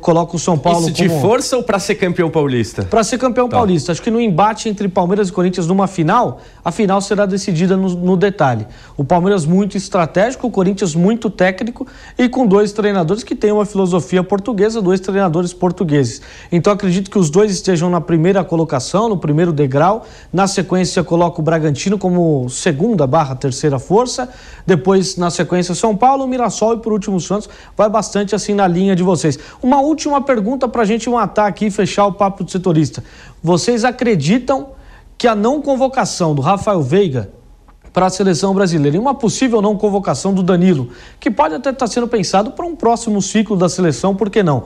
Speaker 1: coloca o São Paulo
Speaker 2: Isso de como... força ou para ser campeão paulista?
Speaker 1: Para ser campeão tá. paulista. Acho que no embate entre Palmeiras e Corinthians numa final, a final será decidida no, no, detalhe. O Palmeiras muito estratégico, o Corinthians muito técnico e com dois treinadores que têm uma filosofia portuguesa, dois treinadores portugueses. Então acredito que os dois estejam na primeira colocação, no primeiro degrau. Na sequência coloco o Bragantino como segunda barra terceira força. Depois na sequência São Paulo, Mirassol e por último Santos. Vai bastante assim na linha de vocês. Uma última pergunta para a gente matar aqui e fechar o papo do setorista. Vocês acreditam que a não convocação do Rafael Veiga para a seleção brasileira e uma possível não convocação do Danilo, que pode até estar tá sendo pensado para um próximo ciclo da seleção, por que não?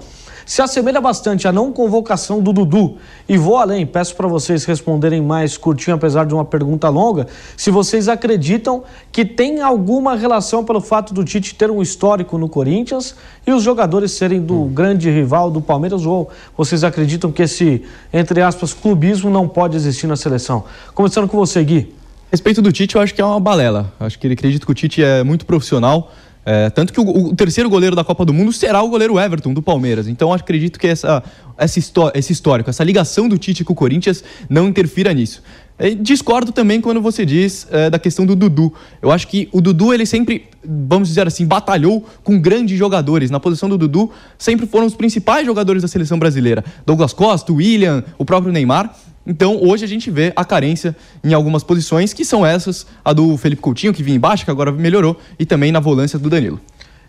Speaker 1: Se assemelha bastante à não convocação do Dudu. E vou além, peço para vocês responderem mais curtinho, apesar de uma pergunta longa, se vocês acreditam que tem alguma relação pelo fato do Tite ter um histórico no Corinthians e os jogadores serem do hum. grande rival do Palmeiras, ou vocês acreditam que esse, entre aspas, clubismo não pode existir na seleção? Começando com você, Gui.
Speaker 4: Respeito do Tite, eu acho que é uma balela. Acho que ele acredita que o Tite é muito profissional é, tanto que o, o, terceiro goleiro da Copa do Mundo será o goleiro Everton, do Palmeiras. Então acredito que essa, essa esse histórico, essa ligação do Tite com o Corinthians não interfira nisso. Discordo também quando você diz é, da questão do Dudu. Eu acho que o Dudu, ele sempre, vamos dizer assim, batalhou com grandes jogadores. Na posição do Dudu, sempre foram os principais jogadores da seleção brasileira. Douglas Costa, William, o próprio Neymar. Então, hoje a gente vê a carência em algumas posições, que são essas, a do Felipe Coutinho, que vinha embaixo, que agora melhorou, e também na volância do Danilo.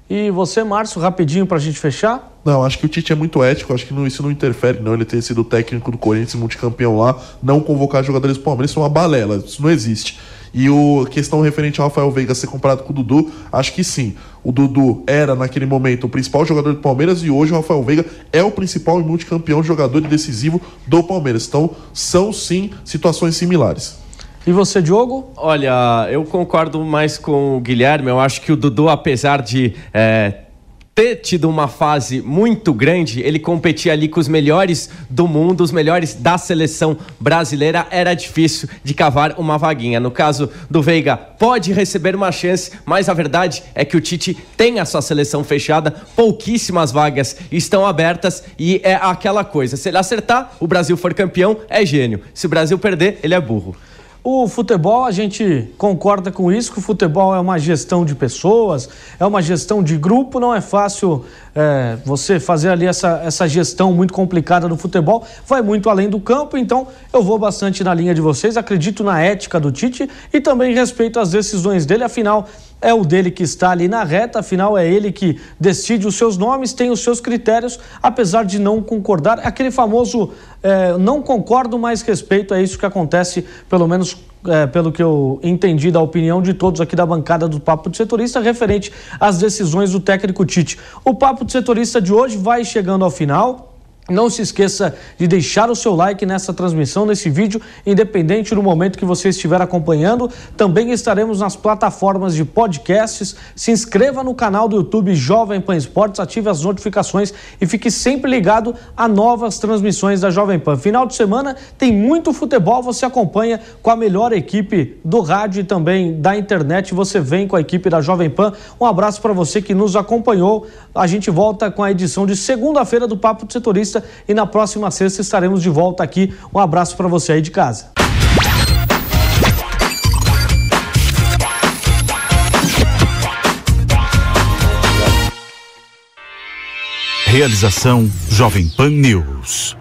Speaker 1: E você, Márcio, rapidinho para a gente fechar?
Speaker 3: Não, acho que o Tite é muito ético, acho que não, isso não interfere, não. Ele ter sido técnico do Corinthians, multicampeão lá, não convocar jogadores do Palmeiras, isso é uma balela, isso não existe. E o questão referente ao Rafael Veiga ser comparado com o Dudu, acho que sim. O Dudu era, naquele momento, o principal jogador do Palmeiras e hoje o Rafael Veiga é o principal e multicampeão jogador decisivo do Palmeiras. Então, são sim situações similares.
Speaker 1: E você, Diogo?
Speaker 2: Olha, eu concordo mais com o Guilherme. Eu acho que o Dudu, apesar de é, ter tido uma fase muito grande, ele competia ali com os melhores do mundo, os melhores da seleção brasileira, era difícil de cavar uma vaguinha. No caso do Veiga, pode receber uma chance, mas a verdade é que o Tite tem a sua seleção fechada, pouquíssimas vagas estão abertas e é aquela coisa, se ele acertar, o Brasil for campeão, é gênio. Se o Brasil perder, ele é burro.
Speaker 1: O futebol, a gente concorda com isso, que o futebol é uma gestão de pessoas, é uma gestão de grupo, não é fácil é, você fazer ali essa, essa gestão muito complicada do futebol, vai muito além do campo, então eu vou bastante na linha de vocês, acredito na ética do Tite e também respeito as decisões dele, afinal é o dele que está ali na reta, afinal é ele que decide os seus nomes, tem os seus critérios, apesar de não concordar. Aquele famoso é, não concordo, mas respeito, é isso que acontece, pelo menos é, pelo que eu entendi da opinião de todos aqui da bancada do Papo de Setorista, referente às decisões do técnico Tite. O Papo de Setorista de hoje vai chegando ao final. Não se esqueça de deixar o seu like nessa transmissão, nesse vídeo, independente do momento que você estiver acompanhando. Também estaremos nas plataformas de podcasts. Se inscreva no canal do YouTube Jovem Pan Esportes, ative as notificações e fique sempre ligado a novas transmissões da Jovem Pan. Final de semana tem muito futebol, você acompanha com a melhor equipe do rádio e também da internet. Você vem com a equipe da Jovem Pan. Um abraço para você que nos acompanhou. A gente volta com a edição de segunda-feira do Papo de Setorista E na próxima sexta estaremos de volta aqui. Um abraço para você aí de casa.
Speaker 5: Realização Jovem Pan News.